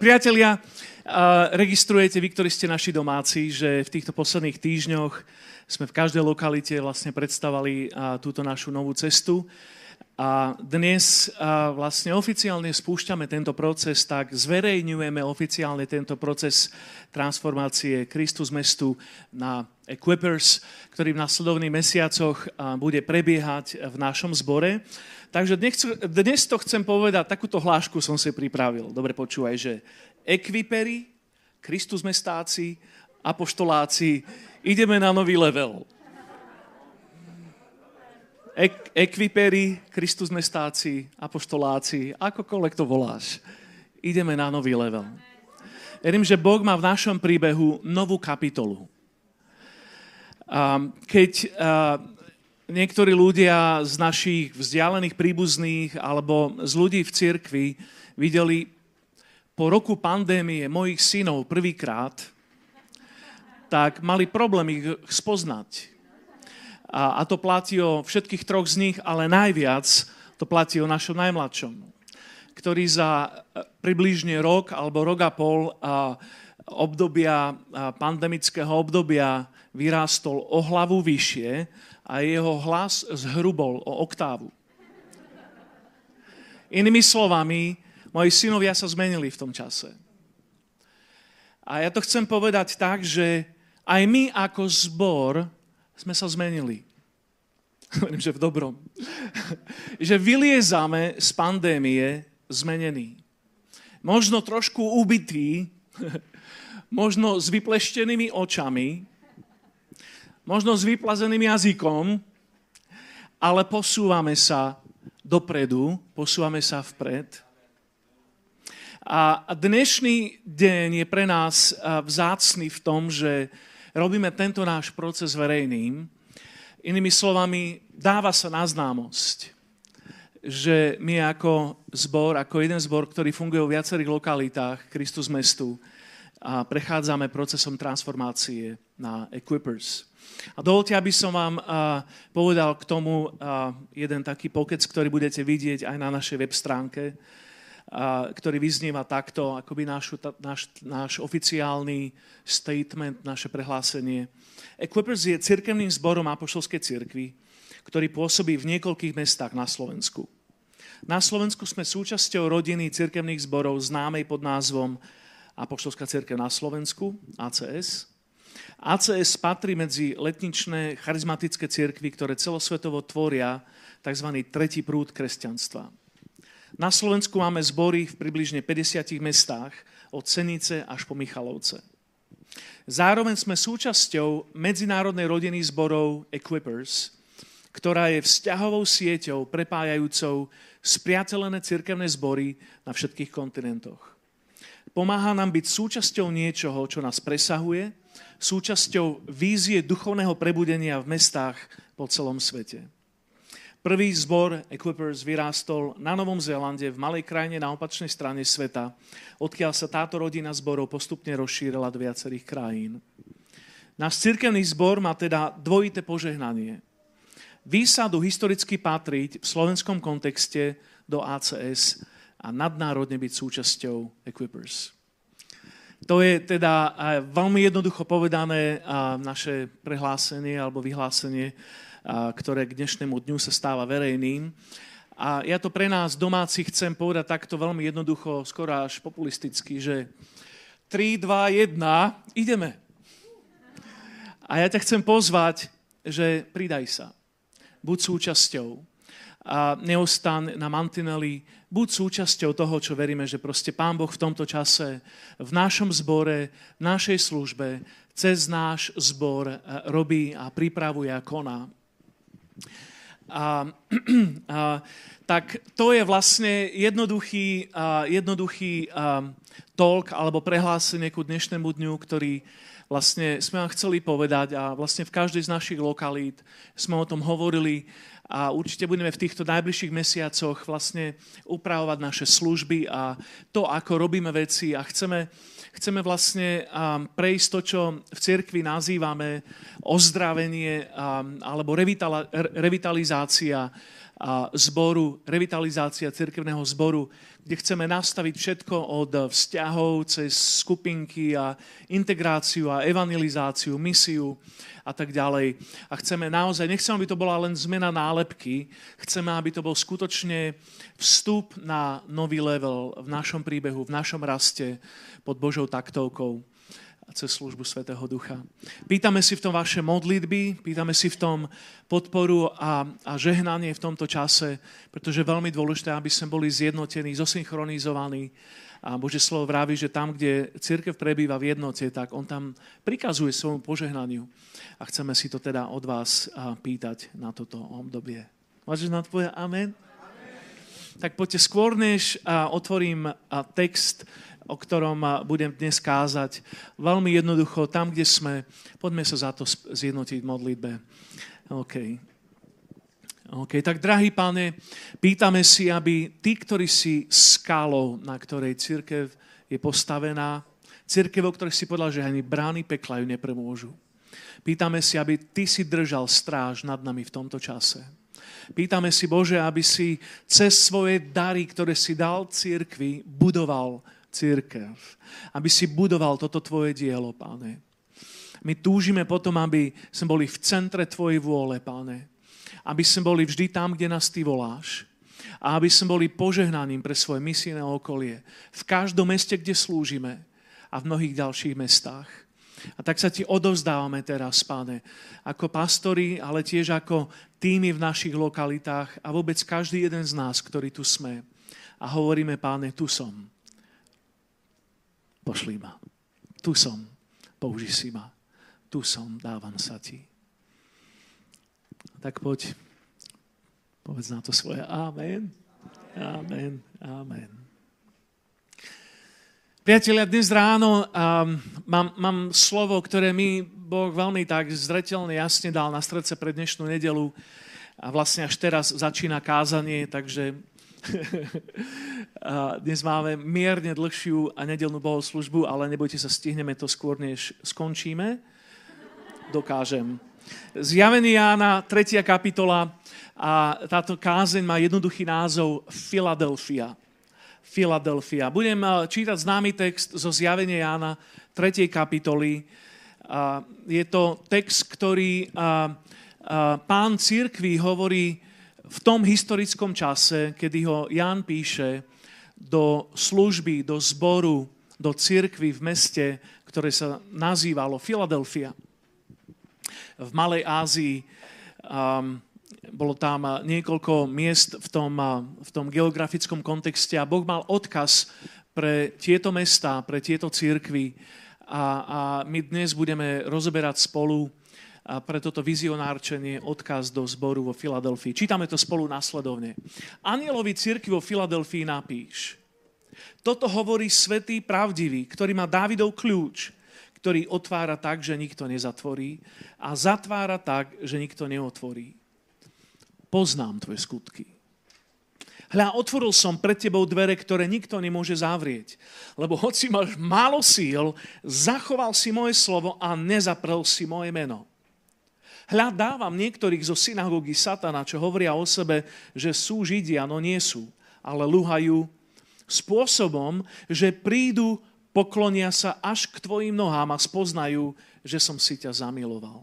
Priatelia, registrujete vy, ktorí ste naši domáci, že v týchto posledných týždňoch sme v každej lokalite vlastne predstavali túto našu novú cestu. A dnes vlastne oficiálne spúšťame tento proces, tak zverejňujeme oficiálne tento proces transformácie Kristus mestu na Equippers, ktorý v nasledovných mesiacoch bude prebiehať v našom zbore. Takže dnes, to chcem povedať, takúto hlášku som si pripravil. Dobre počúvaj, že ekviperi, Kristus mestáci, apoštoláci, ideme na nový level. Ek, ekviperi, Kristus mestáci, apoštoláci, akokoľvek to voláš. Ideme na nový level. Verím, že Boh má v našom príbehu novú kapitolu. Keď niektorí ľudia z našich vzdialených príbuzných alebo z ľudí v cirkvi videli po roku pandémie mojich synov prvýkrát, tak mali problém ich spoznať. A, a to platí o všetkých troch z nich, ale najviac to platí o našom najmladšom, ktorý za e, približne rok alebo rok a pol a obdobia, a pandemického obdobia vyrástol o hlavu vyššie a jeho hlas zhrubol o oktávu. Inými slovami, moji synovia sa zmenili v tom čase. A ja to chcem povedať tak, že aj my ako zbor sme sa zmenili. Hovorím, že v dobrom. že vyliezame z pandémie zmenení. Možno trošku ubitý, možno s vypleštenými očami, možno s vyplazeným jazykom, ale posúvame sa dopredu, posúvame sa vpred. A dnešný deň je pre nás vzácný v tom, že robíme tento náš proces verejným. Inými slovami, dáva sa na známosť, že my ako zbor, ako jeden zbor, ktorý funguje v viacerých lokalitách Kristus mestu, a prechádzame procesom transformácie na Equippers. A dovolte, aby som vám povedal k tomu jeden taký pokec, ktorý budete vidieť aj na našej web stránke, ktorý vyznieva takto, akoby náš, náš, náš oficiálny statement, naše prehlásenie. Equippers je cirkevným zborom Apoštolskej cirkvi, ktorý pôsobí v niekoľkých mestách na Slovensku. Na Slovensku sme súčasťou rodiny cirkevných zborov známej pod názvom Apoštolská cirkev na Slovensku, ACS. ACS patrí medzi letničné charizmatické cirkvy, ktoré celosvetovo tvoria tzv. tretí prúd kresťanstva. Na Slovensku máme zbory v približne 50 mestách, od Cenice až po Michalovce. Zároveň sme súčasťou medzinárodnej rodiny zborov Equippers, ktorá je vzťahovou sieťou prepájajúcou spriateľené cirkevné zbory na všetkých kontinentoch. Pomáha nám byť súčasťou niečoho, čo nás presahuje, súčasťou vízie duchovného prebudenia v mestách po celom svete. Prvý zbor Equippers vyrástol na Novom Zélande, v malej krajine na opačnej strane sveta, odkiaľ sa táto rodina zborov postupne rozšírila do viacerých krajín. Náš cirkevný zbor má teda dvojité požehnanie. Výsadu historicky patriť v slovenskom kontexte do ACS a nadnárodne byť súčasťou Equippers. To je teda veľmi jednoducho povedané naše prehlásenie alebo vyhlásenie ktoré k dnešnému dňu sa stáva verejným. A ja to pre nás domáci chcem povedať takto veľmi jednoducho, skoro až populisticky, že 3, 2, 1, ideme. A ja ťa chcem pozvať, že pridaj sa. Buď súčasťou. A neostan na mantineli, buď súčasťou toho, čo veríme, že proste Pán Boh v tomto čase, v našom zbore, v našej službe, cez náš zbor eh, robí a pripravuje a koná. A, a, tak to je vlastne jednoduchý, a, jednoduchý a, talk alebo prehlásenie ku dnešnému dňu, ktorý vlastne sme vám chceli povedať a vlastne v každej z našich lokalít sme o tom hovorili a určite budeme v týchto najbližších mesiacoch vlastne upravovať naše služby a to, ako robíme veci a chceme chceme vlastne um, prejsť to, čo v cirkvi nazývame ozdravenie um, alebo revitalizácia zboru, revitalizácia cirkevného zboru, kde chceme nastaviť všetko od vzťahov cez skupinky a integráciu a evangelizáciu, misiu a tak ďalej. A chceme naozaj, nechceme, aby to bola len zmena nálepky, chceme, aby to bol skutočne vstup na nový level v našom príbehu, v našom raste pod Božou taktovkou cez službu Svetého Ducha. Pýtame si v tom vaše modlitby, pýtame si v tom podporu a, a žehnanie v tomto čase, pretože je veľmi dôležité, aby sme boli zjednotení, zosynchronizovaní. A Bože slovo vraví, že tam, kde církev prebýva v jednote, tak on tam prikazuje svojmu požehnaniu. A chceme si to teda od vás pýtať na toto obdobie. Máš na tvoje amen? Tak poďte skôr, než otvorím text, o ktorom budem dnes kázať. Veľmi jednoducho, tam, kde sme, poďme sa za to zjednotiť v modlitbe. OK. OK, tak drahý pane, pýtame si, aby tí, ktorí si skalou, na ktorej církev je postavená, církev, o ktorej si povedal, že ani brány pekla ju nepremôžu. Pýtame si, aby ty si držal stráž nad nami v tomto čase. Pýtame si, Bože, aby si cez svoje dary, ktoré si dal církvi, budoval církev. Aby si budoval toto tvoje dielo, páne. My túžime potom, aby sme boli v centre tvojej vôle, páne. Aby sme boli vždy tam, kde nás ty voláš. A aby sme boli požehnaním pre svoje misijné okolie. V každom meste, kde slúžime a v mnohých ďalších mestách. A tak sa ti odovzdávame teraz, páne, ako pastori, ale tiež ako týmy v našich lokalitách a vôbec každý jeden z nás, ktorý tu sme. A hovoríme, páne, tu som pošli ma. Tu som, použi si ma. Tu som, dávam sa ti. Tak poď, povedz na to svoje Amen. Amen. Amen. Priatelia, dnes ráno um, mám, mám slovo, ktoré mi Boh veľmi tak zretelne jasne dal na srdce pre dnešnú nedelu. A vlastne až teraz začína kázanie, takže Dnes máme mierne dlhšiu a nedelnú bohoslužbu, ale nebojte sa, stihneme to skôr, než skončíme. Dokážem. Zjavenie Jána, 3. kapitola a táto kázeň má jednoduchý názov Filadelfia. Filadelfia. Budem eh, čítať známy text zo Zjavenia Jána, 3. kapitoly. Je to text, ktorý pán církvy hovorí v tom historickom čase, kedy ho Ján píše do služby, do zboru, do cirkvy v meste, ktoré sa nazývalo Filadelfia. V Malej Ázii um, bolo tam niekoľko miest v tom, v tom geografickom kontexte a Boh mal odkaz pre tieto mesta, pre tieto církvy a, a my dnes budeme rozoberať spolu a pre toto vizionárčenie odkaz do zboru vo Filadelfii. Čítame to spolu následovne. Anielovi cirkvi vo Filadelfii napíš. Toto hovorí svetý pravdivý, ktorý má Dávidov kľúč, ktorý otvára tak, že nikto nezatvorí a zatvára tak, že nikto neotvorí. Poznám tvoje skutky. Hľa, otvoril som pred tebou dvere, ktoré nikto nemôže zavrieť. Lebo hoci máš málo síl, zachoval si moje slovo a nezaprel si moje meno. Hľa dávam niektorých zo synagógy satana, čo hovoria o sebe, že sú Židia, no nie sú, ale luhajú spôsobom, že prídu, poklonia sa až k tvojim nohám a spoznajú, že som si ťa zamiloval.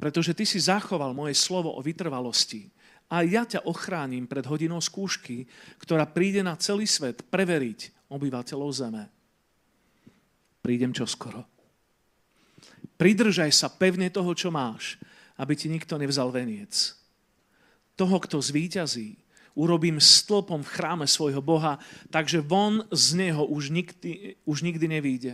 Pretože ty si zachoval moje slovo o vytrvalosti a ja ťa ochránim pred hodinou skúšky, ktorá príde na celý svet preveriť obyvateľov zeme. Prídem čoskoro. Pridržaj sa pevne toho, čo máš, aby ti nikto nevzal veniec. Toho, kto zvíťazí, urobím stĺpom v chráme svojho Boha, takže von z neho už nikdy, už nikdy nevíde.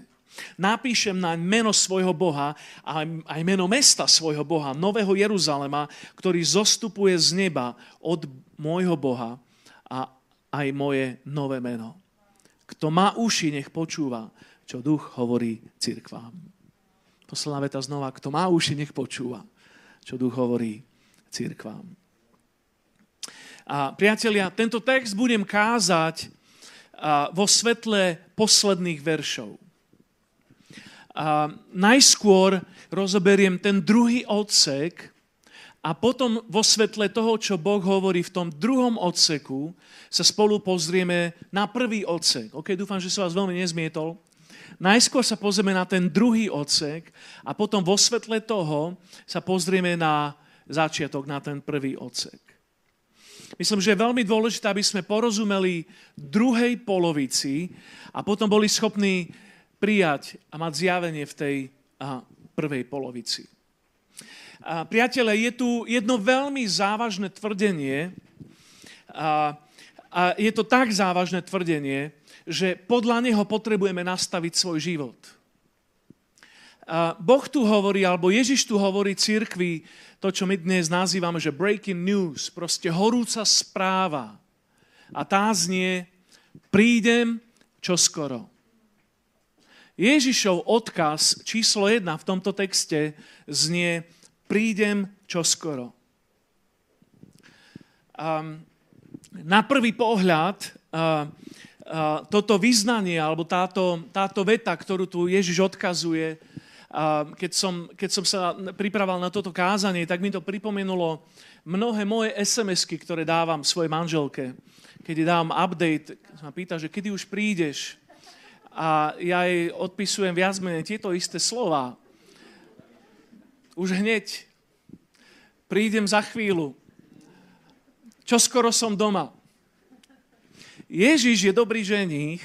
Napíšem na meno svojho Boha a aj meno mesta svojho Boha, Nového Jeruzalema, ktorý zostupuje z neba od môjho Boha a aj moje nové meno. Kto má uši, nech počúva, čo duch hovorí cirkvám. Posledná veta znova, kto má uši, nech počúva, čo duch hovorí církvám. A priatelia, tento text budem kázať vo svetle posledných veršov. A najskôr rozoberiem ten druhý odsek a potom vo svetle toho, čo Boh hovorí v tom druhom odseku, sa spolu pozrieme na prvý odsek. Ok, dúfam, že som vás veľmi nezmietol. Najskôr sa pozrieme na ten druhý odsek a potom vo svetle toho sa pozrieme na začiatok, na ten prvý odsek. Myslím, že je veľmi dôležité, aby sme porozumeli druhej polovici a potom boli schopní prijať a mať zjavenie v tej a, prvej polovici. A, priatele, je tu jedno veľmi závažné tvrdenie a, a je to tak závažné tvrdenie, že podľa neho potrebujeme nastaviť svoj život. Boh tu hovorí, alebo Ježiš tu hovorí cirkvi to, čo my dnes nazývame, že breaking news, proste horúca správa. A tá znie, prídem čoskoro. Ježišov odkaz číslo jedna v tomto texte znie, prídem čoskoro. Um, na prvý pohľad uh, toto vyznanie alebo táto, táto veta, ktorú tu Ježiš odkazuje, keď, som, keď som sa pripravoval na toto kázanie, tak mi to pripomenulo mnohé moje SMS-ky, ktoré dávam svojej manželke. Keď jej dávam update, ma pýta, že kedy už prídeš, a ja jej odpisujem viac menej tieto isté slova. Už hneď. Prídem za chvíľu. Čo skoro som doma. Ježiš je dobrý ženích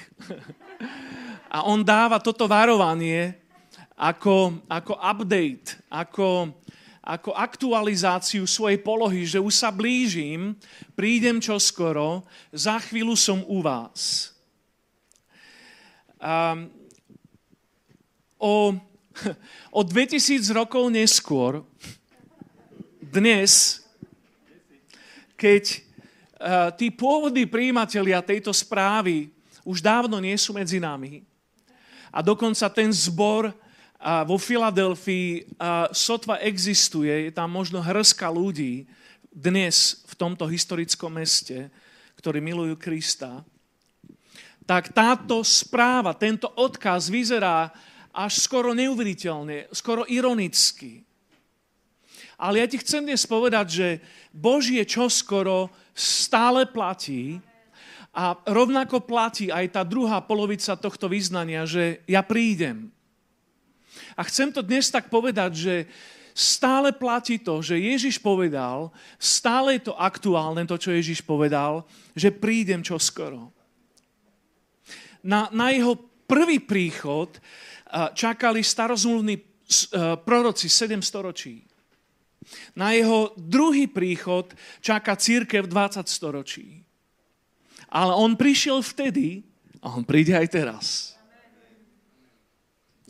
a on dáva toto varovanie ako, ako update, ako, ako aktualizáciu svojej polohy, že už sa blížim, prídem čoskoro, za chvíľu som u vás. Um, o, o 2000 rokov neskôr, dnes, keď tí pôvodní príjimatelia tejto správy už dávno nie sú medzi nami a dokonca ten zbor uh, vo Filadelfii uh, sotva existuje, je tam možno hrska ľudí dnes v tomto historickom meste, ktorí milujú Krista, tak táto správa, tento odkaz vyzerá až skoro neuveriteľne, skoro ironicky. Ale ja ti chcem dnes povedať, že Božie čoskoro stále platí a rovnako platí aj tá druhá polovica tohto vyznania, že ja prídem. A chcem to dnes tak povedať, že stále platí to, že Ježiš povedal, stále je to aktuálne, to, čo Ježiš povedal, že prídem čoskoro na, na jeho prvý príchod čakali starozmluvní proroci 7 storočí. Na jeho druhý príchod čaká církev 20 storočí. Ale on prišiel vtedy a on príde aj teraz.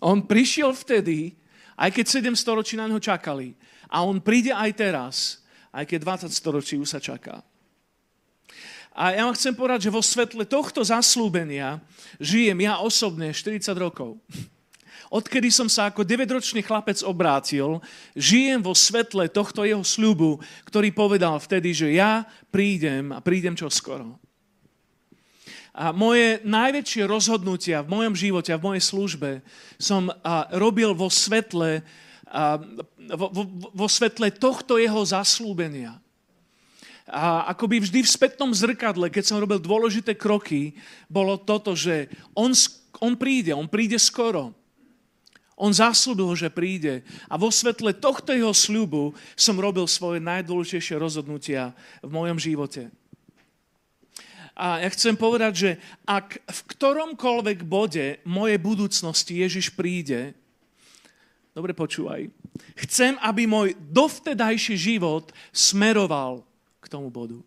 On prišiel vtedy, aj keď 7 storočí na neho čakali. A on príde aj teraz, aj keď 20 storočí už sa čaká. A ja vám chcem povedať, že vo svetle tohto zaslúbenia žijem ja osobne 40 rokov. Odkedy som sa ako 9-ročný chlapec obrátil, žijem vo svetle tohto jeho sľubu, ktorý povedal vtedy, že ja prídem a prídem čo skoro. A moje najväčšie rozhodnutia v mojom živote a v mojej službe som robil vo svetle, vo, vo, vo svetle tohto jeho zaslúbenia. A akoby vždy v spätnom zrkadle, keď som robil dôležité kroky, bolo toto, že on, on príde, on príde skoro. On zaslúbil, že príde. A vo svetle tohto jeho sľubu som robil svoje najdôležitejšie rozhodnutia v mojom živote. A ja chcem povedať, že ak v ktoromkoľvek bode mojej budúcnosti Ježiš príde, dobre počúvaj, chcem, aby môj dovtedajší život smeroval k tomu bodu.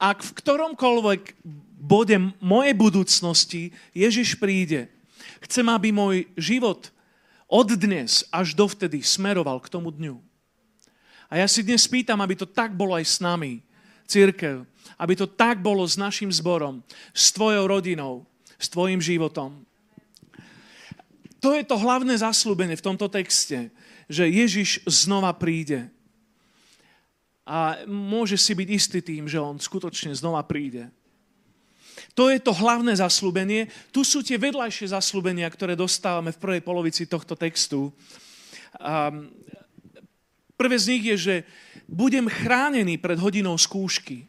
Ak v ktoromkoľvek bode mojej budúcnosti Ježiš príde, chcem, aby môj život od dnes až dovtedy smeroval k tomu dňu. A ja si dnes pýtam, aby to tak bolo aj s nami, církev, aby to tak bolo s našim zborom, s tvojou rodinou, s tvojim životom. To je to hlavné zaslúbenie v tomto texte, že Ježiš znova príde a môže si byť istý tým, že on skutočne znova príde. To je to hlavné zaslúbenie. Tu sú tie vedľajšie zaslúbenia, ktoré dostávame v prvej polovici tohto textu. Um, Prvé z nich je, že budem chránený pred hodinou skúšky.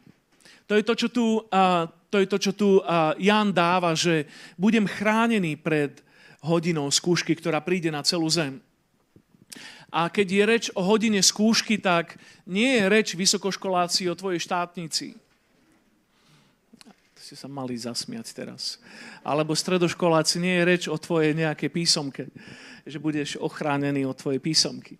To je to, čo tu, uh, to je to, čo tu Jan dáva, že budem chránený pred hodinou skúšky, ktorá príde na celú zem. A keď je reč o hodine skúšky, tak nie je reč vysokoškoláci o tvojej štátnici. Ste sa mali zasmiať teraz. Alebo stredoškoláci, nie je reč o tvojej nejakej písomke, že budeš ochránený od tvojej písomky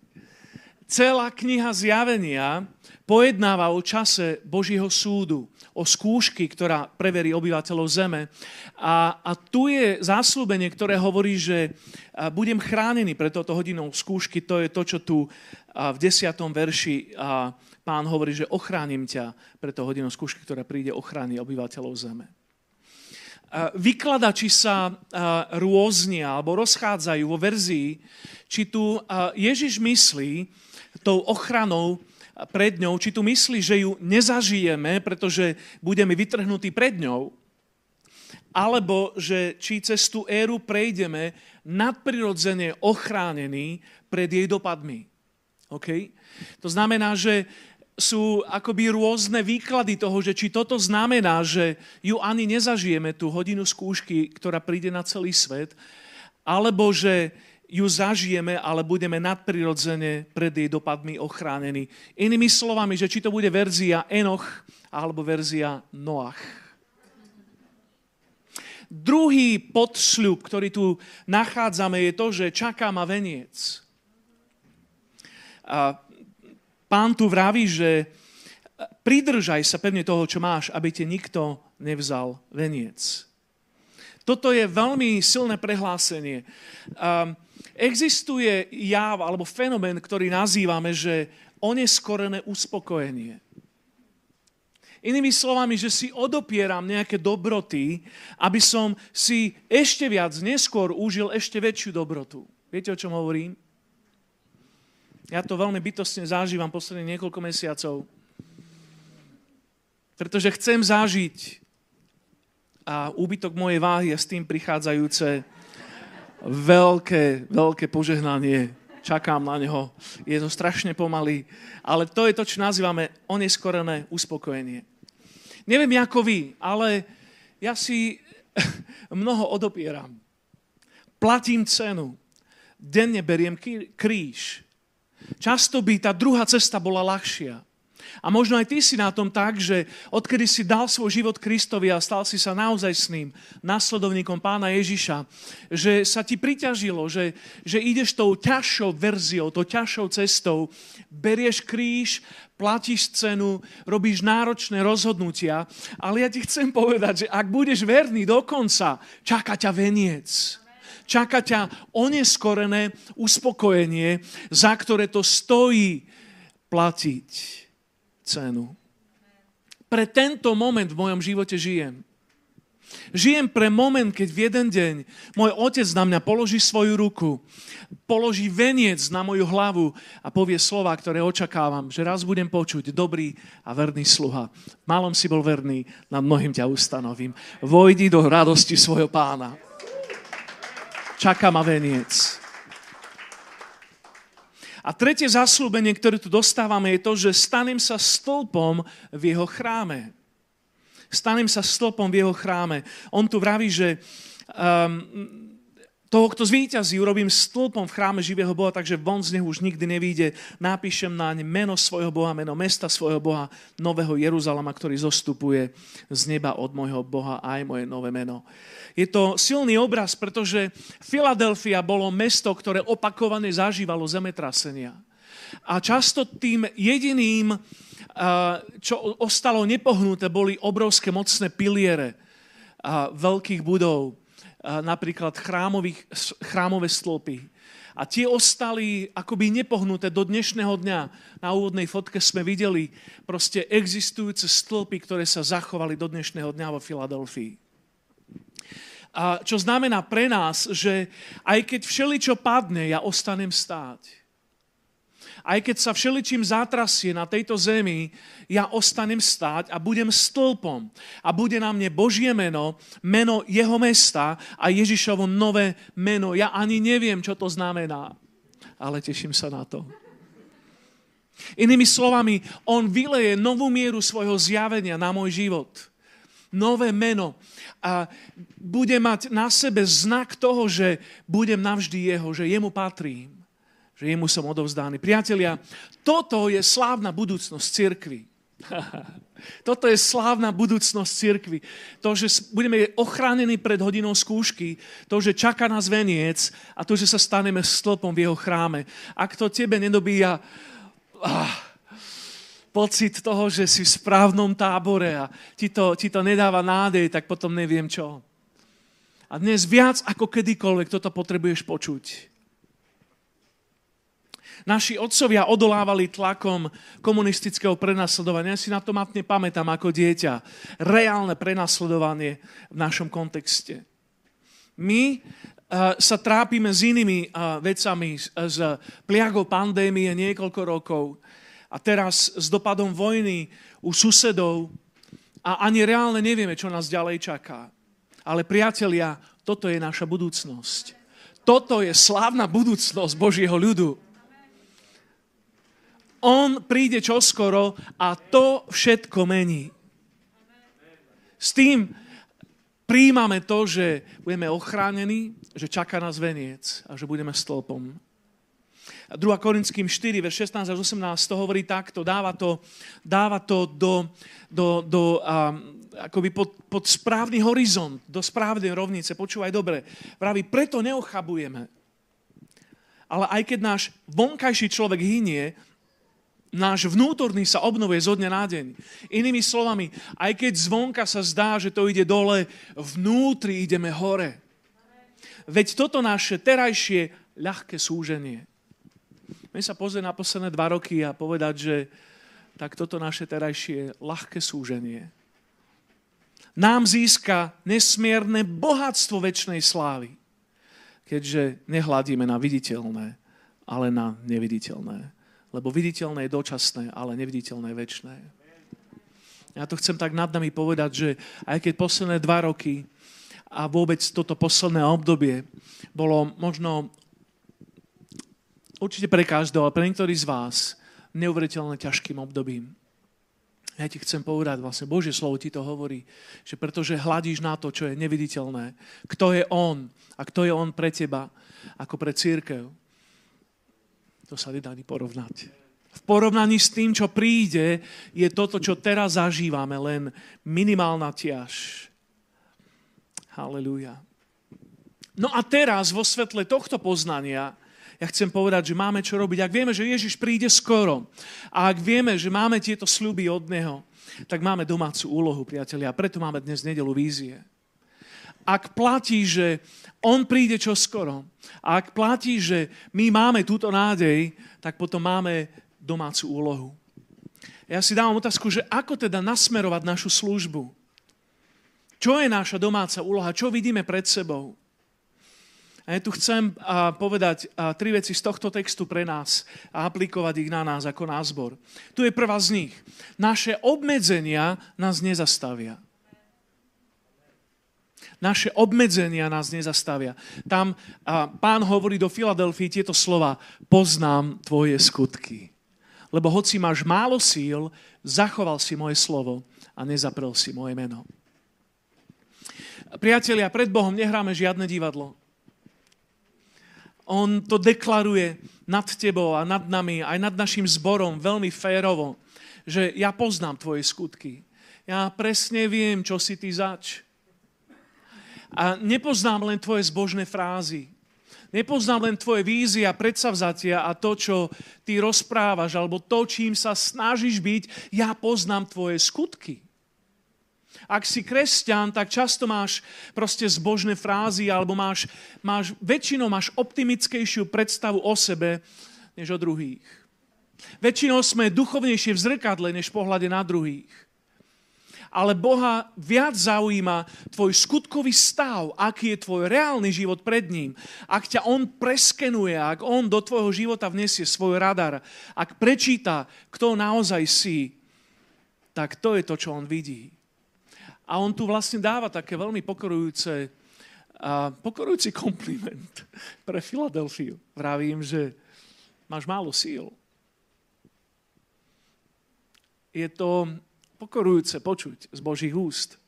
celá kniha zjavenia pojednáva o čase Božieho súdu, o skúšky, ktorá preverí obyvateľov zeme. A, a tu je záslubenie, ktoré hovorí, že budem chránený pre toto hodinou skúšky. To je to, čo tu v desiatom verši pán hovorí, že ochránim ťa pre to hodinou skúšky, ktorá príde ochrániť obyvateľov zeme. Vykladači sa rôznia alebo rozchádzajú vo verzii, či tu Ježiš myslí, tou ochranou pred ňou, či tu myslí, že ju nezažijeme, pretože budeme vytrhnutí pred ňou, alebo že či cez tú éru prejdeme nadprirodzene ochránení pred jej dopadmi. Okay? To znamená, že sú akoby rôzne výklady toho, že či toto znamená, že ju ani nezažijeme, tú hodinu skúšky, ktorá príde na celý svet, alebo že ju zažijeme, ale budeme nadprirodzene pred jej dopadmi ochránení. Inými slovami, že či to bude verzia Enoch alebo verzia Noach. Druhý podsľub, ktorý tu nachádzame, je to, že čaká ma veniec. A pán tu vraví, že pridržaj sa pevne toho, čo máš, aby ti nikto nevzal veniec. Toto je veľmi silné prehlásenie. Um, Existuje jav alebo fenomén, ktorý nazývame, že oneskorené uspokojenie. Inými slovami, že si odopieram nejaké dobroty, aby som si ešte viac neskôr užil ešte väčšiu dobrotu. Viete, o čom hovorím? Ja to veľmi bytostne zažívam posledných niekoľko mesiacov. Pretože chcem zažiť a úbytok mojej váhy a s tým prichádzajúce veľké, veľké požehnanie. Čakám na neho. Je to strašne pomalý. Ale to je to, čo nazývame oneskorené uspokojenie. Neviem, ako vy, ale ja si mnoho odopieram. Platím cenu. Denne beriem kríž. Často by tá druhá cesta bola ľahšia. A možno aj ty si na tom tak, že odkedy si dal svoj život Kristovi a stal si sa naozaj s ním, následovníkom pána Ježiša, že sa ti priťažilo, že, že ideš tou ťažšou verziou, tou ťažšou cestou, berieš kríž, platíš cenu, robíš náročné rozhodnutia, ale ja ti chcem povedať, že ak budeš verný do konca, čaká ťa veniec. Čaká ťa oneskorené uspokojenie, za ktoré to stojí platiť cenu. Pre tento moment v mojom živote žijem. Žijem pre moment, keď v jeden deň môj otec na mňa položí svoju ruku, položí veniec na moju hlavu a povie slova, ktoré očakávam, že raz budem počuť dobrý a verný sluha. Malom si bol verný, nad mnohým ťa ustanovím. Vojdi do radosti svojho pána. Čaká ma veniec. Tretie zaslúbenie, ktoré tu dostávame, je to, že stanem sa stĺpom v jeho chráme. Stanem sa stĺpom v jeho chráme. On tu vraví, že um, toho, kto zvíťazí, urobím stĺpom v chráme živého Boha, takže von z neho už nikdy nevíde. Napíšem naň meno svojho Boha, meno mesta svojho Boha, nového Jeruzalema, ktorý zostupuje z neba od môjho Boha aj moje nové meno. Je to silný obraz, pretože Filadelfia bolo mesto, ktoré opakovane zažívalo zemetrasenia. A často tým jediným, čo ostalo nepohnuté, boli obrovské mocné piliere veľkých budov, napríklad chrámové stĺpy. A tie ostali akoby nepohnuté do dnešného dňa. Na úvodnej fotke sme videli proste existujúce stĺpy, ktoré sa zachovali do dnešného dňa vo Filadelfii. A čo znamená pre nás, že aj keď všeličo padne, ja ostanem stáť aj keď sa všeličím zátrasie na tejto zemi, ja ostanem stáť a budem stĺpom. A bude na mne Božie meno, meno jeho mesta a Ježišovo nové meno. Ja ani neviem, čo to znamená, ale teším sa na to. Inými slovami, on vyleje novú mieru svojho zjavenia na môj život. Nové meno. A bude mať na sebe znak toho, že budem navždy jeho, že jemu patrím, že jemu som odovzdaný. Priatelia, toto je slávna budúcnosť cirkvi. Toto je slávna budúcnosť cirkvi. To, že budeme ochránení pred hodinou skúšky, to, že čaká nás veniec a to, že sa staneme stĺpom v jeho chráme. Ak to tebe nedobíja ah, pocit toho, že si v správnom tábore a ti to, ti to nedáva nádej, tak potom neviem čo. A dnes viac ako kedykoľvek toto potrebuješ počuť. Naši otcovia odolávali tlakom komunistického prenasledovania. Ja si na to matne pamätám ako dieťa. Reálne prenasledovanie v našom kontexte. My uh, sa trápime s inými uh, vecami, s pliagou pandémie niekoľko rokov a teraz s dopadom vojny u susedov a ani reálne nevieme, čo nás ďalej čaká. Ale priatelia, toto je naša budúcnosť. Toto je slávna budúcnosť Božieho ľudu. On príde čoskoro a to všetko mení. S tým príjmame to, že budeme ochránení, že čaká nás veniec a že budeme stĺpom 2 Korinským 4, verš 16 až 18 to hovorí takto, dáva to, dáva to do, do, do um, akoby pod, pod správny horizont, do správnej rovnice. Počúvaj dobre. Praví, preto neochabujeme. Ale aj keď náš vonkajší človek hynie, náš vnútorný sa obnovuje zo dňa na deň. Inými slovami, aj keď zvonka sa zdá, že to ide dole, vnútri ideme hore. Veď toto naše terajšie ľahké súženie my sa pozrieť na posledné dva roky a povedať, že tak toto naše terajšie ľahké súženie nám získa nesmierne bohatstvo väčšnej slávy, keďže nehľadíme na viditeľné, ale na neviditeľné. Lebo viditeľné je dočasné, ale neviditeľné je väčšné. Ja to chcem tak nad nami povedať, že aj keď posledné dva roky a vôbec toto posledné obdobie bolo možno určite pre každého, ale pre niektorých z vás neuveriteľne ťažkým obdobím. Ja ti chcem povedať, vlastne Božie slovo ti to hovorí, že pretože hľadíš na to, čo je neviditeľné, kto je On a kto je On pre teba, ako pre církev, to sa nedá ani porovnať. V porovnaní s tým, čo príde, je toto, čo teraz zažívame, len minimálna ťaž. Halelúja. No a teraz vo svetle tohto poznania ja chcem povedať, že máme čo robiť. Ak vieme, že Ježiš príde skoro a ak vieme, že máme tieto sľuby od Neho, tak máme domácu úlohu, priatelia. A preto máme dnes nedelu vízie. Ak platí, že On príde čo skoro a ak platí, že my máme túto nádej, tak potom máme domácu úlohu. Ja si dávam otázku, že ako teda nasmerovať našu službu? Čo je naša domáca úloha? Čo vidíme pred sebou? A ja tu chcem povedať tri veci z tohto textu pre nás a aplikovať ich na nás ako názbor. Tu je prvá z nich. Naše obmedzenia nás nezastavia. Naše obmedzenia nás nezastavia. Tam a pán hovorí do Filadelfii tieto slova. Poznám tvoje skutky. Lebo hoci máš málo síl, zachoval si moje slovo a nezaprel si moje meno. Priatelia, pred Bohom nehráme žiadne divadlo on to deklaruje nad tebou a nad nami, aj nad našim zborom veľmi férovo, že ja poznám tvoje skutky. Ja presne viem, čo si ty zač. A nepoznám len tvoje zbožné frázy. Nepoznám len tvoje vízie a predsavzatia a to, čo ty rozprávaš, alebo to, čím sa snažíš byť. Ja poznám tvoje skutky. Ak si kresťan, tak často máš proste zbožné frázy alebo máš, máš, väčšinou máš optimickejšiu predstavu o sebe než o druhých. Väčšinou sme duchovnejšie v zrkadle než pohľade na druhých. Ale Boha viac zaujíma tvoj skutkový stav, aký je tvoj reálny život pred ním. Ak ťa On preskenuje, ak On do tvojho života vnesie svoj radar, ak prečíta, kto naozaj si, tak to je to, čo On vidí. A on tu vlastne dáva také veľmi pokorujúce, a pokorujúci kompliment pre Filadelfiu. Vravím, že máš málo síl. je to pokorujúce počuť z Božích úst.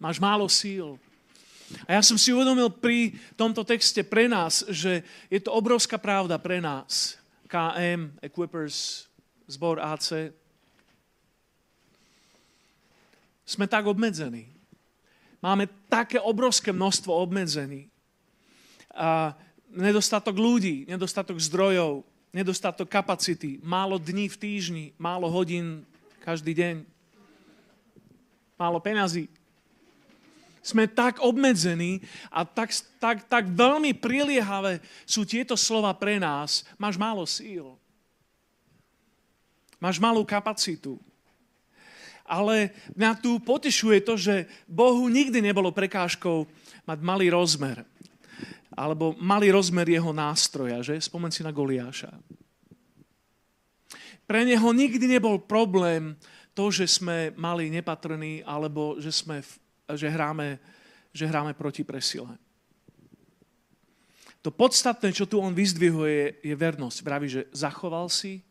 Máš málo síl. A ja som si uvedomil pri tomto texte pre nás, že je to obrovská pravda pre nás. KM, Equippers, zbor AC. Sme tak obmedzení. Máme také obrovské množstvo obmedzení. A nedostatok ľudí, nedostatok zdrojov, nedostatok kapacity, málo dní v týždni, málo hodín každý deň, málo peňazí. Sme tak obmedzení a tak, tak, tak veľmi priliehavé sú tieto slova pre nás. Máš málo síl. Máš malú kapacitu. Ale mňa tu potešuje to, že Bohu nikdy nebolo prekážkou mať malý rozmer alebo malý rozmer jeho nástroja, že? Spomen si na Goliáša. Pre neho nikdy nebol problém to, že sme mali nepatrní, alebo že, sme, že, hráme, že hráme proti presile. To podstatné, čo tu on vyzdvihuje, je vernosť. Vraví, že zachoval si,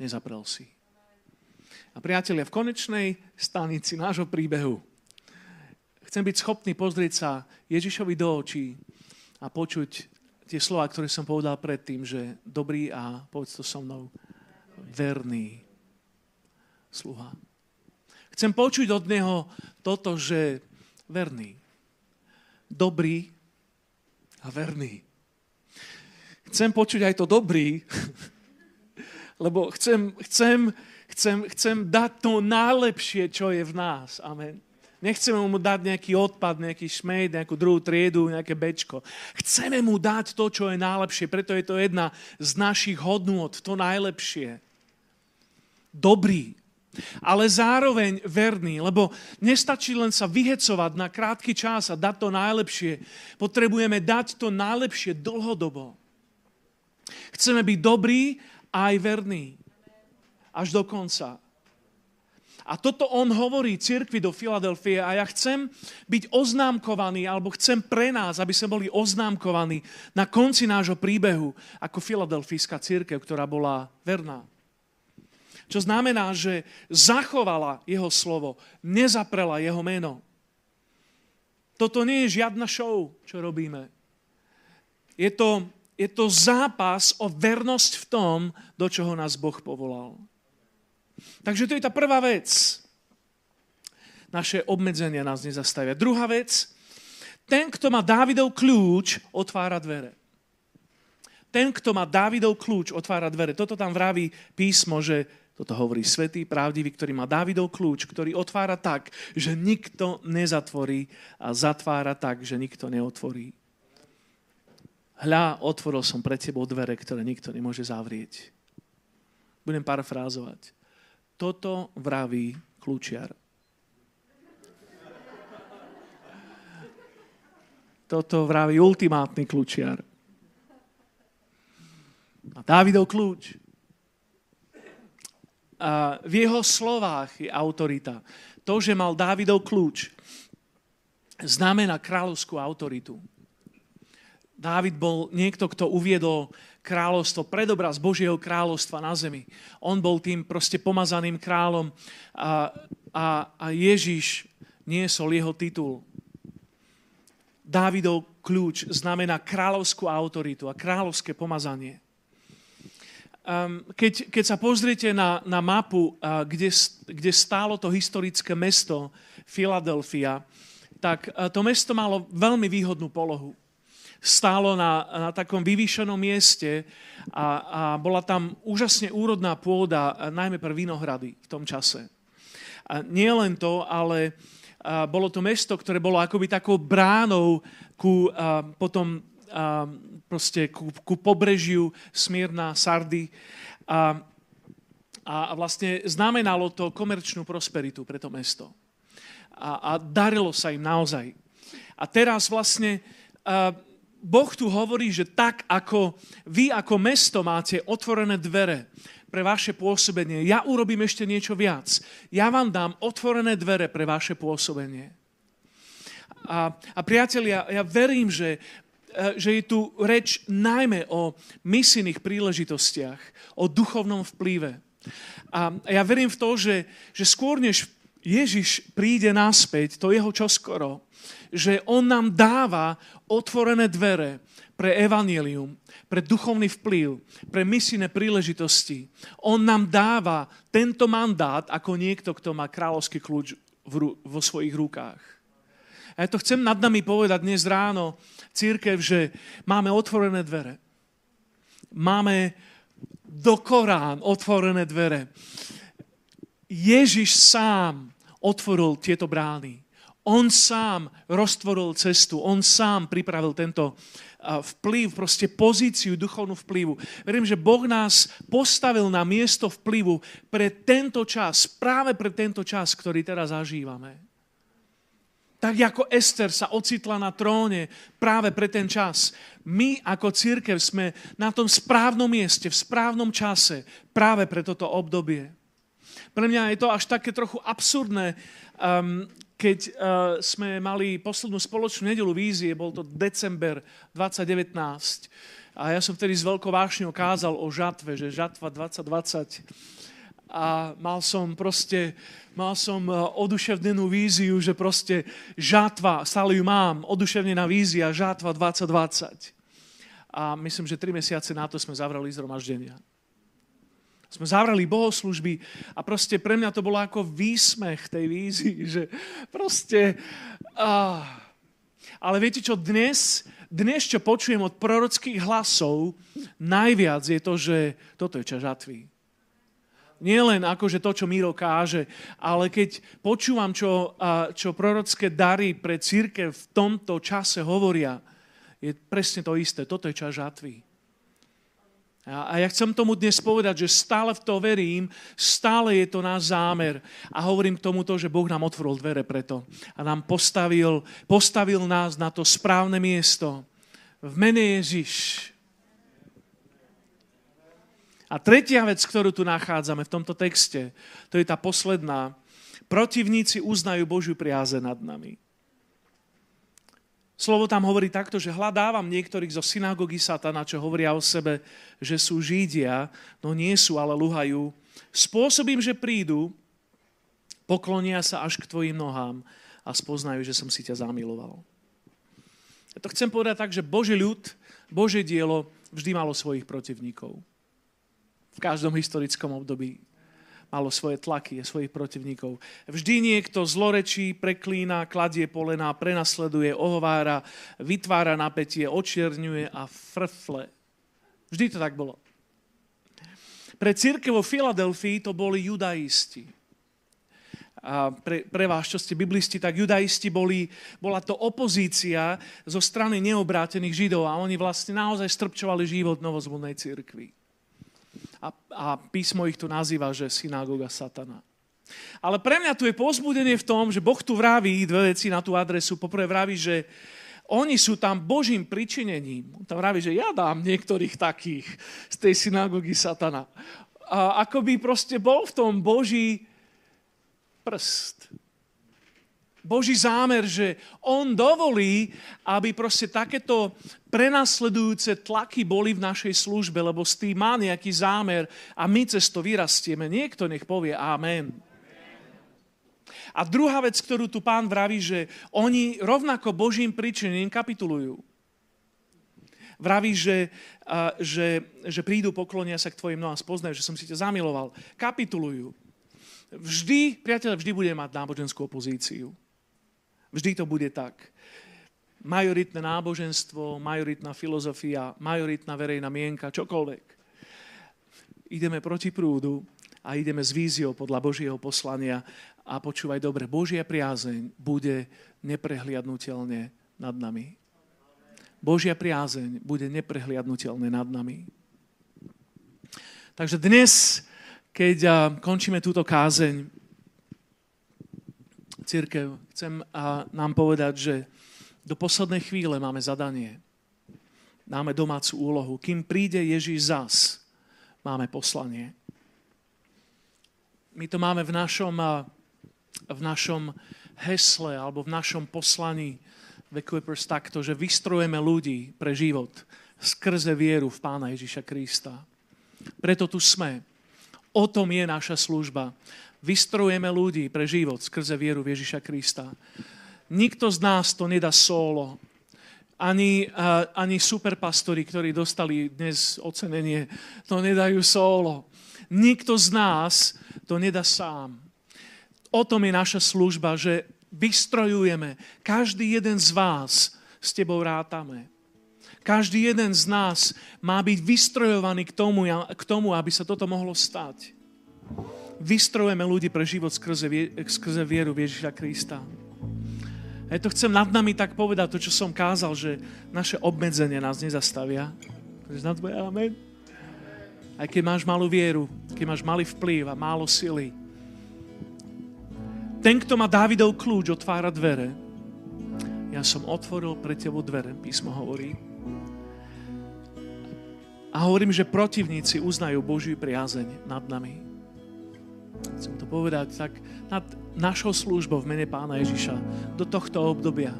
nezaprel si. A priatelia, v konečnej stanici nášho príbehu chcem byť schopný pozrieť sa Ježišovi do očí a počuť tie slova, ktoré som povedal predtým, že dobrý a povedz to so mnou, verný sluha. Chcem počuť od neho toto, že verný, dobrý a verný. Chcem počuť aj to dobrý, lebo chcem, chcem, chcem, chcem dať to najlepšie, čo je v nás. Amen. Nechceme mu dať nejaký odpad, nejaký šmejd, nejakú druhú triedu, nejaké bečko. Chceme mu dať to, čo je najlepšie. Preto je to jedna z našich hodnôt, to najlepšie. Dobrý, ale zároveň verný, lebo nestačí len sa vyhecovať na krátky čas a dať to najlepšie. Potrebujeme dať to najlepšie dlhodobo. Chceme byť dobrí a aj verní. Až do konca. A toto on hovorí cirkvi do Filadelfie a ja chcem byť oznámkovaný, alebo chcem pre nás, aby sme boli oznámkovaní na konci nášho príbehu ako filadelfijská církev, ktorá bola verná. Čo znamená, že zachovala jeho slovo, nezaprela jeho meno. Toto nie je žiadna show, čo robíme. Je to, je to zápas o vernosť v tom, do čoho nás Boh povolal. Takže to je tá prvá vec. Naše obmedzenia nás nezastavia. Druhá vec, ten, kto má Dávidov kľúč, otvára dvere. Ten, kto má Dávidov kľúč, otvára dvere. Toto tam vraví písmo, že toto hovorí svetý, pravdivý, ktorý má Dávidov kľúč, ktorý otvára tak, že nikto nezatvorí a zatvára tak, že nikto neotvorí. Hľa, otvoril som pred tebou dvere, ktoré nikto nemôže zavrieť. Budem parafrázovať. Toto vraví kľúčiar. Toto vraví ultimátny kľúčiar. A Dávidov kľúč. V jeho slovách je autorita. To, že mal Dávidov kľúč, znamená kráľovskú autoritu. Dávid bol niekto, kto uviedol kráľovstvo, predobraz Božieho kráľovstva na zemi. On bol tým proste pomazaným kráľom a, a, a Ježiš niesol jeho titul. Dávidov kľúč znamená kráľovskú autoritu a kráľovské pomazanie. Um, keď, keď sa pozriete na, na mapu, uh, kde, kde stálo to historické mesto Filadelfia, tak uh, to mesto malo veľmi výhodnú polohu stálo na, na takom vyvýšenom mieste a, a bola tam úžasne úrodná pôda, najmä pre vinohrady v tom čase. A nie len to, ale bolo to mesto, ktoré bolo akoby takou bránou ku, potom a, proste ku, ku pobrežiu Smírna, Sardy. A, a vlastne znamenalo to komerčnú prosperitu pre to mesto. A, a darilo sa im naozaj. A teraz vlastne a, Boh tu hovorí, že tak ako vy ako mesto máte otvorené dvere pre vaše pôsobenie, ja urobím ešte niečo viac. Ja vám dám otvorené dvere pre vaše pôsobenie. A, a priatelia, ja verím, že, že je tu reč najmä o misijných príležitostiach, o duchovnom vplyve. A ja verím v to, že, že skôr než Ježiš príde naspäť, to jeho čoskoro, že on nám dáva otvorené dvere pre evanílium, pre duchovný vplyv, pre misijné príležitosti. On nám dáva tento mandát ako niekto, kto má kráľovský kľúč vo svojich rukách. A ja to chcem nad nami povedať dnes ráno, církev, že máme otvorené dvere. Máme do Korán otvorené dvere. Ježiš sám otvoril tieto brány. On sám roztvoril cestu, on sám pripravil tento vplyv, proste pozíciu, duchovnú vplyvu. Verím, že Boh nás postavil na miesto vplyvu pre tento čas, práve pre tento čas, ktorý teraz zažívame. Tak ako Ester sa ocitla na tróne práve pre ten čas. My ako církev sme na tom správnom mieste, v správnom čase práve pre toto obdobie. Pre mňa je to až také trochu absurdné, um, keď uh, sme mali poslednú spoločnú nedelu vízie, bol to december 2019, a ja som vtedy s veľkou vášňou kázal o žatve, že žatva 2020 a mal som proste, mal som e, oduševnenú víziu, že proste žatva, stále ju mám, oduševnená vízia, žatva 2020. A myslím, že tri mesiace na to sme zavrali zhromaždenia. Sme zavrali bohoslužby a proste pre mňa to bolo ako výsmech tej vízii, že proste... Ah. Ale viete čo, dnes, dnes, čo počujem od prorockých hlasov, najviac je to, že toto je čas žatvy nie len akože to, čo Miro káže, ale keď počúvam, čo, čo prorocké dary pre církev v tomto čase hovoria, je presne to isté. Toto je čas žatvy. A ja chcem tomu dnes povedať, že stále v to verím, stále je to náš zámer. A hovorím k tomuto, že Boh nám otvoril dvere preto. A nám postavil, postavil nás na to správne miesto. V mene Ježiš. A tretia vec, ktorú tu nachádzame v tomto texte, to je tá posledná. Protivníci uznajú Božiu priaze nad nami. Slovo tam hovorí takto, že hľadávam niektorých zo synagógy satana, čo hovoria o sebe, že sú Židia, no nie sú, ale luhajú. Spôsobím, že prídu, poklonia sa až k tvojim nohám a spoznajú, že som si ťa zamiloval. Ja to chcem povedať tak, že Boží ľud, Božie dielo vždy malo svojich protivníkov v každom historickom období malo svoje tlaky a svojich protivníkov. Vždy niekto zlorečí, preklína, kladie polena, prenasleduje, ohovára, vytvára napätie, očierňuje a frfle. Vždy to tak bolo. Pre církev vo Filadelfii to boli judaisti. A pre, pre vás, čo ste biblisti, tak judaisti boli, bola to opozícia zo strany neobrátených židov a oni vlastne naozaj strpčovali život novozvolnej církvy a, a písmo ich tu nazýva, že synagóga satana. Ale pre mňa tu je pozbudenie v tom, že Boh tu vraví dve veci na tú adresu. Poprvé vraví, že oni sú tam Božím pričinením. On tam vraví, že ja dám niektorých takých z tej synagógy satana. A ako by proste bol v tom Boží prst. Boží zámer, že on dovolí, aby proste takéto prenasledujúce tlaky boli v našej službe, lebo s tým má nejaký zámer a my cez to vyrastieme. Niekto nech povie amen. A druhá vec, ktorú tu pán vraví, že oni rovnako Božím príčinením kapitulujú. Vraví, že, že, že prídu, poklonia sa k tvojim nohám, spoznajú, že som si ťa zamiloval. Kapitulujú. Vždy, priateľ, vždy bude mať náboženskú opozíciu. Vždy to bude tak. Majoritné náboženstvo, majoritná filozofia, majoritná verejná mienka, čokoľvek. Ideme proti prúdu a ideme s víziou podľa Božieho poslania a počúvaj dobre, Božia priazeň bude neprehliadnutelne nad nami. Božia priazeň bude neprehliadnutelne nad nami. Takže dnes, keď končíme túto kázeň, církev, chcem nám povedať, že do poslednej chvíle máme zadanie. Máme domácu úlohu. Kým príde Ježíš zas, máme poslanie. My to máme v našom, v našom hesle alebo v našom poslaní v Equippers takto, že vystrojeme ľudí pre život skrze vieru v Pána Ježíša Krista. Preto tu sme. O tom je naša služba. Vystrojujeme ľudí pre život skrze vieru Ježiša Krista. Nikto z nás to nedá solo. Ani, ani superpastori, ktorí dostali dnes ocenenie, to nedajú solo. Nikto z nás to nedá sám. O tom je naša služba, že vystrojujeme. Každý jeden z vás s tebou rátame. Každý jeden z nás má byť vystrojovaný k tomu, k tomu aby sa toto mohlo stať. Vystrojujeme ľudí pre život skrze, skrze vieru v Ježiša Krista. A ja to chcem nad nami tak povedať, to, čo som kázal, že naše obmedzenia nás nezastavia. Amen. Aj keď máš malú vieru, keď máš malý vplyv a málo sily. Ten, kto má Dávidov kľúč, otvára dvere. Ja som otvoril pre tebou dvere, písmo hovorí. A hovorím, že protivníci uznajú Božiu priazeň nad nami. Chcem to povedať tak nad našou službou v mene Pána Ježiša do tohto obdobia.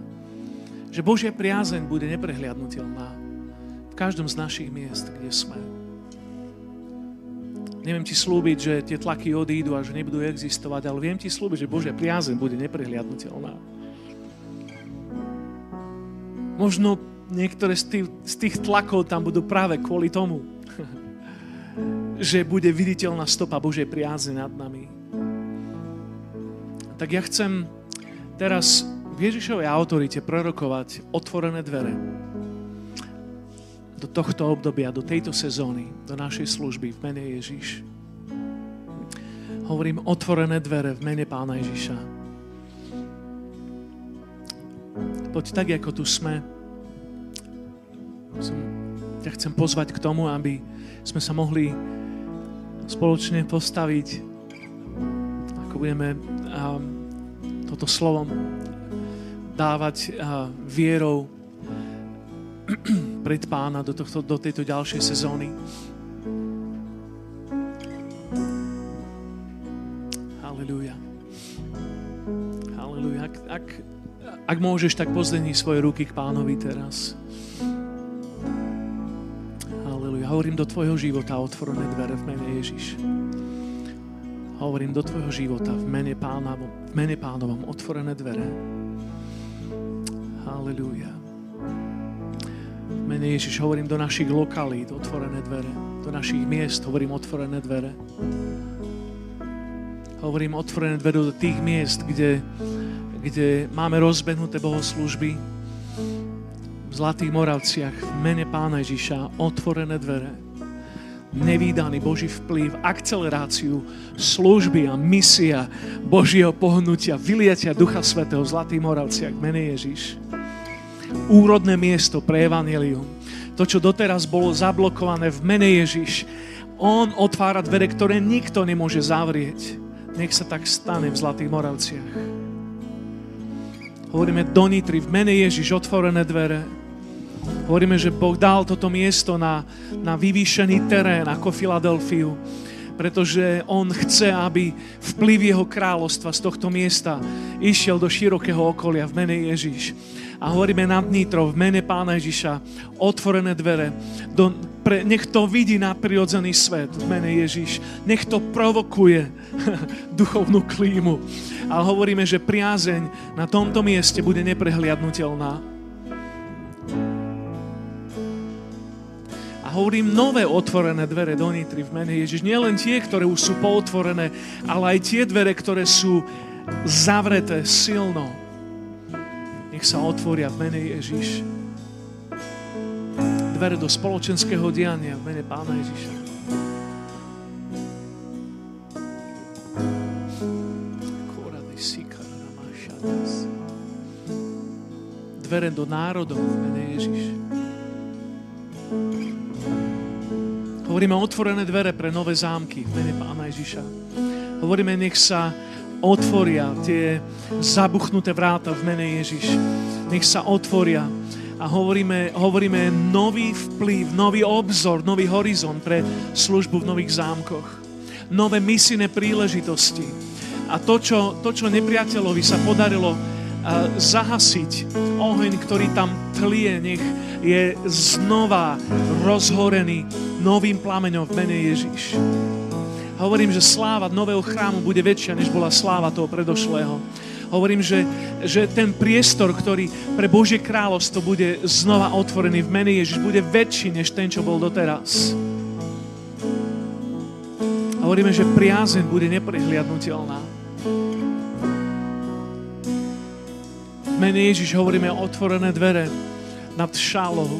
Že Božia priazeň bude neprehliadnutelná v každom z našich miest, kde sme. Neviem ti slúbiť, že tie tlaky odídu a že nebudú existovať, ale viem ti slúbiť, že Božia priazeň bude neprehliadnutelná. Možno niektoré z tých, z tých tlakov tam budú práve kvôli tomu, že bude viditeľná stopa Božej priazne nad nami. Tak ja chcem teraz v Ježišovej autorite prorokovať otvorené dvere do tohto obdobia, do tejto sezóny, do našej služby v mene Ježiš. Hovorím otvorené dvere v mene Pána Ježiša. Poď tak, ako tu sme, som, ťa chcem pozvať k tomu, aby sme sa mohli spoločne postaviť, ako budeme um, toto slovom dávať uh, vierou pred pána do, tohto, do tejto ďalšej sezóny. Halelúja. Halelúja. Ak, ak, ak môžeš, tak pozdení svoje ruky k pánovi teraz hovorím do tvojho života otvorené dvere v mene Ježiš. Hovorím do tvojho života v mene, pána, v mene pánovom otvorené dvere. Halelúja. V mene Ježiš hovorím do našich lokalít otvorené dvere. Do našich miest hovorím otvorené dvere. Hovorím otvorené dvere do tých miest, kde, kde máme rozbehnuté bohoslužby, v Zlatých Moravciach v mene Pána Ježiša otvorené dvere. Nevýdaný Boží vplyv, akceleráciu služby a misia Božieho pohnutia, vyliatia Ducha Svetého v Zlatých Moravciach v mene Ježiš. Úrodné miesto pre Evangelium. To, čo doteraz bolo zablokované v mene Ježiš, on otvára dvere, ktoré nikto nemôže zavrieť. Nech sa tak stane v Zlatých Moravciach. Hovoríme do Nitry, v mene Ježiš otvorené dvere Hovoríme, že Boh dal toto miesto na, na vyvýšený terén ako Filadelfiu, pretože On chce, aby vplyv Jeho kráľovstva z tohto miesta išiel do širokého okolia v mene Ježiš. A hovoríme nad Nitrou v mene Pána Ježiša otvorené dvere. Do, pre, nech to vidí na prirodzený svet v mene Ježiš. Nech to provokuje duchovnú klímu. Ale hovoríme, že priazeň na tomto mieste bude neprehliadnutelná A hovorím nové otvorené dvere do Nitry v mene Ježiš. Nie len tie, ktoré už sú pootvorené, ale aj tie dvere, ktoré sú zavreté silno. Nech sa otvoria v mene Ježiš. Dvere do spoločenského diania v mene Pána Ježiša. Dvere do národov v mene Ježiša. Hovoríme otvorené dvere pre nové zámky v mene Pána Ježiša. Hovoríme, nech sa otvoria tie zabuchnuté vráta v mene Ježiš. Nech sa otvoria a hovoríme, hovoríme nový vplyv, nový obzor, nový horizont pre službu v nových zámkoch. Nové misijné príležitosti. A to, čo, to, čo nepriateľovi sa podarilo zahasiť, oheň, ktorý tam tlie, nech je znova rozhorený novým plameňom v mene Ježiš. Hovorím, že sláva nového chrámu bude väčšia, než bola sláva toho predošlého. Hovorím, že, že ten priestor, ktorý pre Božie kráľovstvo bude znova otvorený v mene Ježiš, bude väčší, než ten, čo bol doteraz. Hovoríme, že priazeň bude neprehliadnutelná. V mene Ježiš hovoríme o otvorené dvere nad šálou.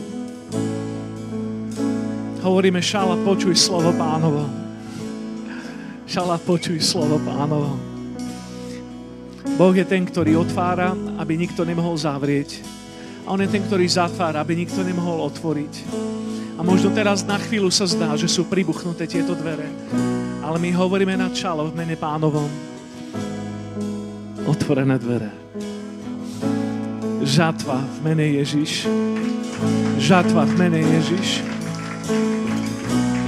Hovoríme, šála, počuj slovo pánovo. Šala, počuj slovo pánovo. Boh je ten, ktorý otvára, aby nikto nemohol zavrieť. A On je ten, ktorý zatvára, aby nikto nemohol otvoriť. A možno teraz na chvíľu sa zdá, že sú pribuchnuté tieto dvere. Ale my hovoríme na čalo v mene pánovom. Otvorené dvere. Žatva v mene Ježiš. Žatva v mene Ježiš.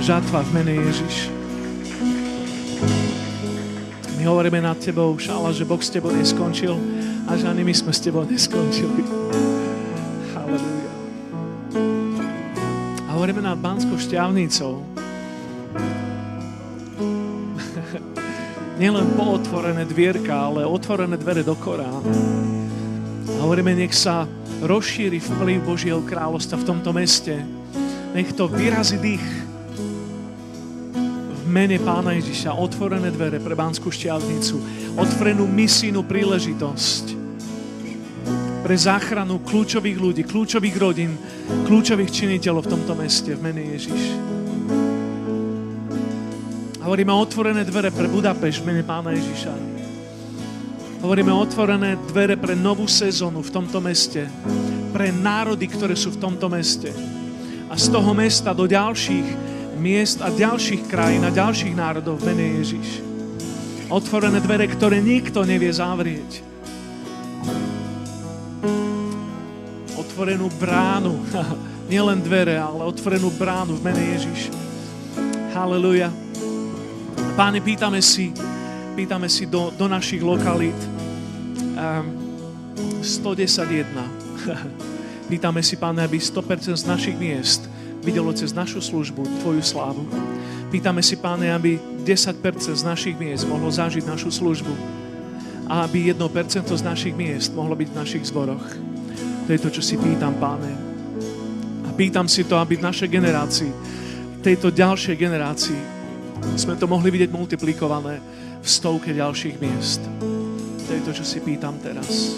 Žatva v mene Ježiš. My hovoríme nad tebou, šála, že Boh s tebou neskončil a že ani my sme s tebou neskončili. Halleluja. A hovoríme nad Banskou šťavnicou. Nielen pootvorené dvierka, ale otvorené dvere do Korána. A hovoríme, nech sa rozšíri vplyv Božieho kráľovstva v tomto meste. Nech to vyrazí dých mene Pána Ježiša otvorené dvere pre Banskú šťavnicu, otvorenú misijnú príležitosť pre záchranu kľúčových ľudí, kľúčových rodín, kľúčových činiteľov v tomto meste v mene Ježiš. Hovoríme otvorené dvere pre Budapešť v mene Pána Ježiša. Hovoríme otvorené dvere pre novú sezónu v tomto meste, pre národy, ktoré sú v tomto meste. A z toho mesta do ďalších miest a ďalších krajín a ďalších národov v mene Ježiš. Otvorené dvere, ktoré nikto nevie zavrieť. Otvorenú bránu, nielen dvere, ale otvorenú bránu v mene Ježiš. Haleluja. Páne, pýtame si, pýtame si do, do našich lokalít um, 111. pýtame si, Páne, aby 100% z našich miest videlo cez našu službu Tvoju slávu. Pýtame si, Páne, aby 10% z našich miest mohlo zažiť našu službu a aby 1% z našich miest mohlo byť v našich zboroch. To je to, čo si pýtam, Páne. A pýtam si to, aby v našej generácii, tejto ďalšej generácii, sme to mohli vidieť multiplikované v stovke ďalších miest. To je to, čo si pýtam teraz.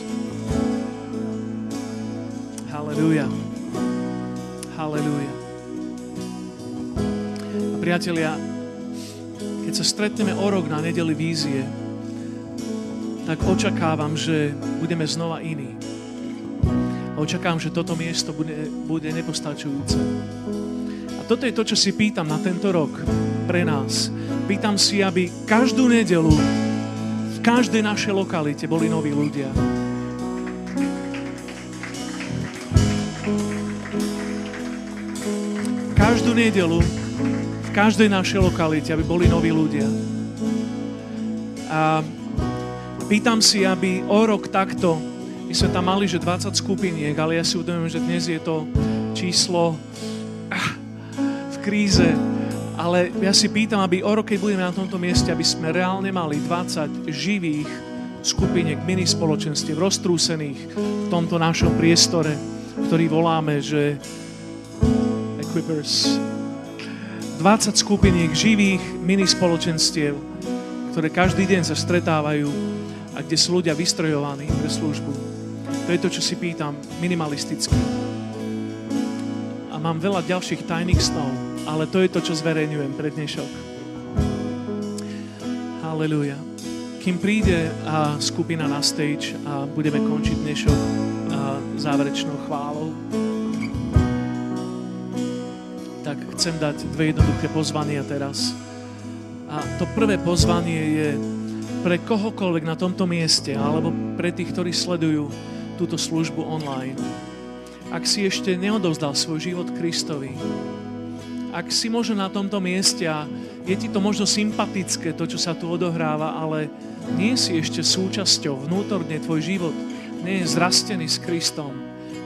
Halleluja. Halleluja priatelia, keď sa stretneme o rok na nedeli vízie, tak očakávam, že budeme znova iní. A očakávam, že toto miesto bude, bude nepostačujúce. A toto je to, čo si pýtam na tento rok pre nás. Pýtam si, aby každú nedelu v každej našej lokalite boli noví ľudia. Každú nedelu každej našej lokalite, aby boli noví ľudia. A pýtam si, aby o rok takto, my sme tam mali, že 20 skupiniek, ale ja si uvedomujem, že dnes je to číslo ah, v kríze, ale ja si pýtam, aby o rok, keď budeme na tomto mieste, aby sme reálne mali 20 živých skupiniek, mini spoločenstiev, roztrúsených v tomto našom priestore, ktorý voláme, že Equippers, 20 skupiniek živých mini spoločenstiev, ktoré každý deň sa stretávajú a kde sú ľudia vystrojovaní pre službu. To je to, čo si pýtam minimalisticky. A mám veľa ďalších tajných snov, ale to je to, čo zverejňujem pre dnešok. Halleluja. Kým príde a skupina na stage a budeme končiť dnešok záverečnou chválou, chcem dať dve jednoduché pozvania teraz. A to prvé pozvanie je pre kohokoľvek na tomto mieste, alebo pre tých, ktorí sledujú túto službu online. Ak si ešte neodovzdal svoj život Kristovi, ak si možno na tomto mieste a je ti to možno sympatické, to, čo sa tu odohráva, ale nie si ešte súčasťou, vnútorne tvoj život nie je zrastený s Kristom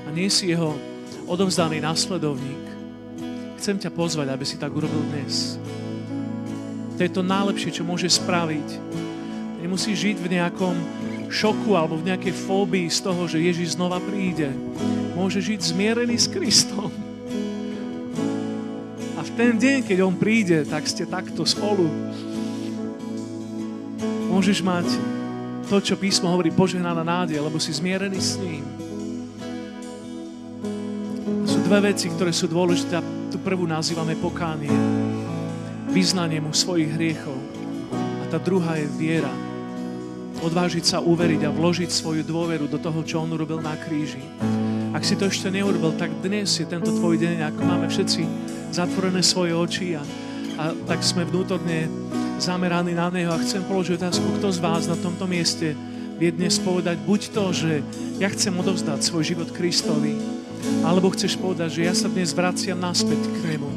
a nie si jeho odovzdaný následovník, Chcem ťa pozvať, aby si tak urobil dnes. To je to najlepšie, čo môže spraviť. Nemusí žiť v nejakom šoku alebo v nejakej fóbii z toho, že Ježiš znova príde. Môže žiť zmierený s Kristom. A v ten deň, keď On príde, tak ste takto spolu. Môžeš mať to, čo písmo hovorí, požehnaná nádej, lebo si zmierený s ním. Sú dve veci, ktoré sú dôležité. Tu prvú nazývame pokánie. Vyznanie mu svojich hriechov. A tá druhá je viera odvážiť sa uveriť a vložiť svoju dôveru do toho, čo On urobil na kríži. Ak si to ešte neurobil, tak dnes je tento tvoj deň, ako máme všetci zatvorené svoje oči a, a tak sme vnútorne zameraní na Neho a chcem položiť otázku, kto z vás na tomto mieste vie dnes povedať buď to, že ja chcem odovzdať svoj život Kristovi, alebo chceš povedať, že ja sa dnes vraciam naspäť k Nemu.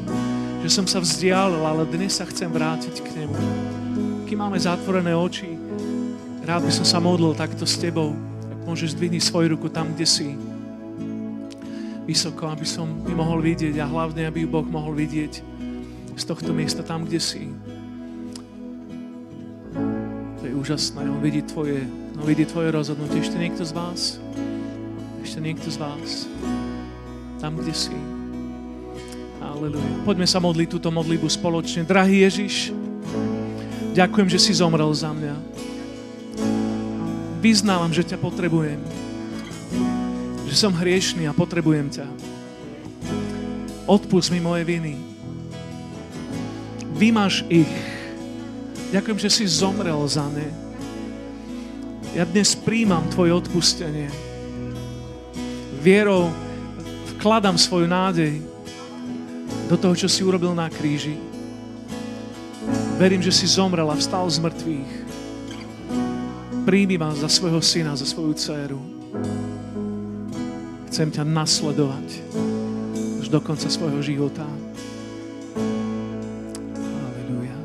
Že som sa vzdialil, ale dnes sa chcem vrátiť k Nemu. Kým máme zatvorené oči, Rád by som sa modlil takto s tebou. Ak môžeš zdvihniť svoju ruku tam, kde si. Vysoko, aby som ju mohol vidieť a hlavne, aby ju Boh mohol vidieť z tohto miesta tam, kde si. To je úžasné. On vidí tvoje, on vidí tvoje rozhodnutie. Ešte niekto z vás? Ešte niekto z vás? Tam, kde si. Aleluja. Poďme sa modliť túto modlitbu spoločne. Drahý Ježiš, ďakujem, že si zomrel za mňa vyznávam, že ťa potrebujem. Že som hriešný a potrebujem ťa. Odpust mi moje viny. Vymaž ich. Ďakujem, že si zomrel za ne. Ja dnes príjmam tvoje odpustenie. Vierou vkladám svoju nádej do toho, čo si urobil na kríži. Verím, že si zomrel a vstal z mŕtvych Príjmi vás za svojho syna, za svoju dceru. Chcem ťa nasledovať až do konca svojho života. Aleluja.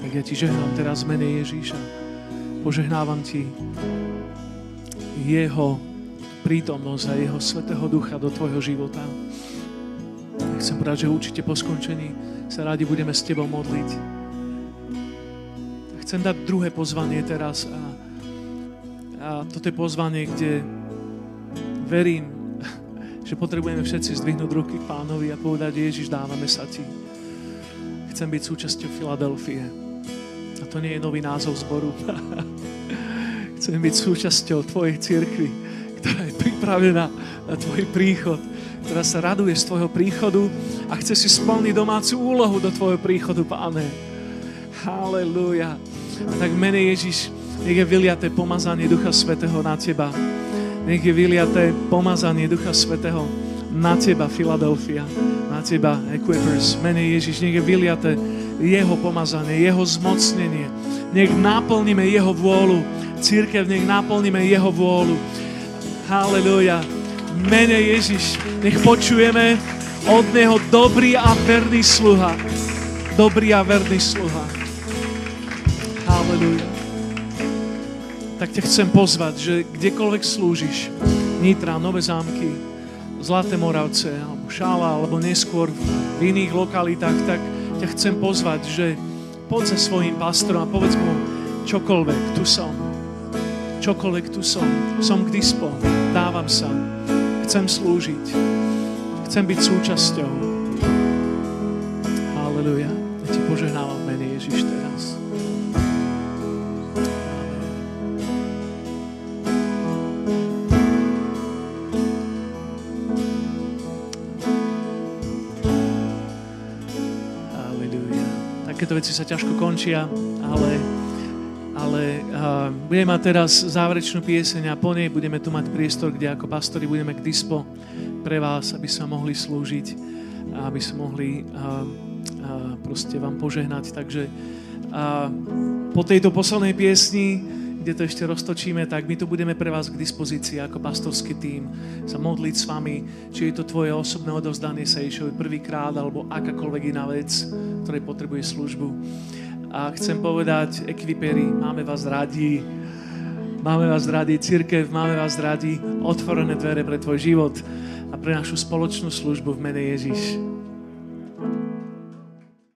Tak ja ti žehnám teraz mene Ježíša. Požehnávam ti jeho prítomnosť a jeho svetého ducha do tvojho života. Chcem povedať, že určite po skončení sa rádi budeme s tebou modliť. Chcem dať druhé pozvanie teraz a a toto je pozvanie, kde verím, že potrebujeme všetci zdvihnúť ruky k pánovi a povedať, Ježiš, dávame sa ti. Chcem byť súčasťou Filadelfie. A to nie je nový názov zboru. Chcem byť súčasťou tvojej cirkvi, ktorá je pripravená na tvoj príchod, ktorá sa raduje z tvojho príchodu a chce si splniť domácu úlohu do tvojho príchodu, páne. Halelúja. A tak mene Ježiš, nech je vyliaté pomazanie Ducha Svetého na teba. Nech je vyliaté pomazanie Ducha Svetého na teba, Filadelfia, na teba, Equippers. Mene Ježiš, nech je vyliaté jeho pomazanie, jeho zmocnenie. Nech naplníme jeho vôľu. Církev, nech naplníme jeho vôľu. Halleluja. Mene Ježiš, nech počujeme od Neho dobrý a verný sluha. Dobrý a verný sluha. Halleluja tak ťa chcem pozvať, že kdekoľvek slúžiš, Nitra, Nové zámky, Zlaté Moravce, alebo Šála, alebo neskôr v iných lokalitách, tak ťa chcem pozvať, že poď za svojim pastorom a povedz mu čokoľvek, tu som. Čokoľvek tu som. Som k dispo. Dávam sa. Chcem slúžiť. Chcem byť súčasťou. Halleluja. Ja ti požehnávam mene Ježiš teraz. takéto veci sa ťažko končia, ale, budeme mať teraz záverečnú pieseň a po nej budeme tu mať priestor, kde ako pastori budeme k dispo pre vás, aby sa mohli slúžiť a aby sa mohli uh, uh, proste vám požehnať. Takže uh, po tejto poslednej piesni kde to ešte roztočíme, tak my tu budeme pre vás k dispozícii ako pastorský tím sa modliť s vami, či je to tvoje osobné odovzdanie sa Ježišovi prvýkrát, alebo akákoľvek iná vec, ktorej potrebuje službu. A chcem povedať, ekviperi, máme vás radi, máme vás radi, církev, máme vás radi, otvorené dvere pre tvoj život a pre našu spoločnú službu v mene Ježiš.